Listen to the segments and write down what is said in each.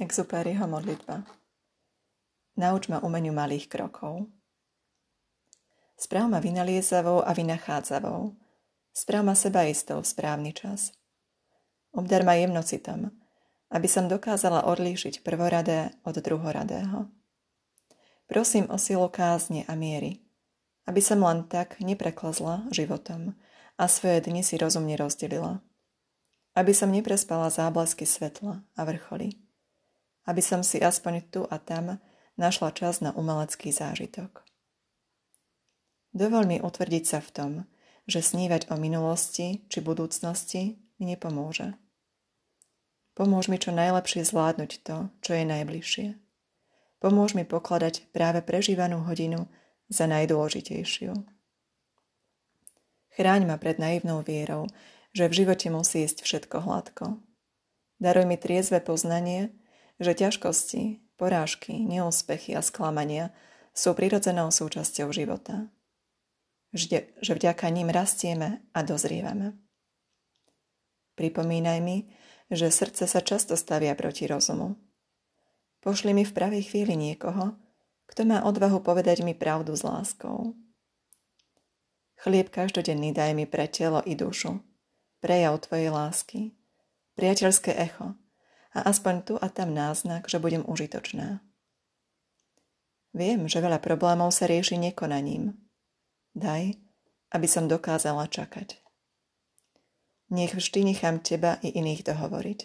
Exupéryho modlitba Nauč ma umeniu malých krokov. Správ ma vynaliezavou a vynachádzavou. Správ ma sebaistou v správny čas. Obdar ma jemnocitom, aby som dokázala odlíšiť prvoradé od druhoradého. Prosím o silu kázne a miery, aby som len tak nepreklazla životom a svoje dni si rozumne rozdelila. Aby som neprespala záblesky svetla a vrcholy. Aby som si aspoň tu a tam našla čas na umelecký zážitok. Dovol mi utvrdiť sa v tom, že snívať o minulosti či budúcnosti mi nepomôže. Pomôž mi čo najlepšie zvládnuť to, čo je najbližšie. Pomôž mi pokladať práve prežívanú hodinu za najdôležitejšiu. Chráň ma pred naivnou vierou, že v živote musí ísť všetko hladko. Daruj mi triezve poznanie, že ťažkosti, porážky, neúspechy a sklamania sú prirodzenou súčasťou života. Že, že vďaka ním rastieme a dozrievame. Pripomínaj mi, že srdce sa často stavia proti rozumu. Pošli mi v pravej chvíli niekoho, kto má odvahu povedať mi pravdu s láskou. Chlieb každodenný daj mi pre telo i dušu, prejav tvojej lásky, priateľské echo a aspoň tu a tam náznak, že budem užitočná. Viem, že veľa problémov sa rieši nekonaním. Daj, aby som dokázala čakať. Nech vždy nechám teba i iných dohovoriť.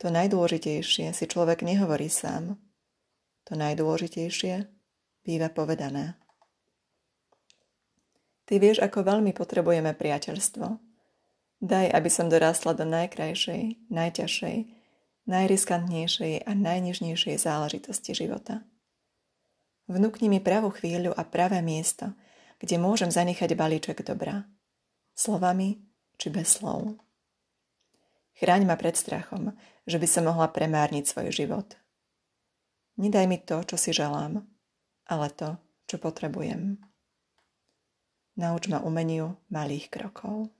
To najdôležitejšie si človek nehovorí sám. To najdôležitejšie býva povedané. Ty vieš, ako veľmi potrebujeme priateľstvo. Daj, aby som dorastla do najkrajšej, najťažšej, najriskantnejšej a najnižnejšej záležitosti života. Vnúkni mi pravú chvíľu a pravé miesto, kde môžem zanechať balíček dobra. Slovami či bez slov. Chráň ma pred strachom, že by som mohla premárniť svoj život. Nedaj mi to, čo si želám, ale to, čo potrebujem. Nauč ma umeniu malých krokov.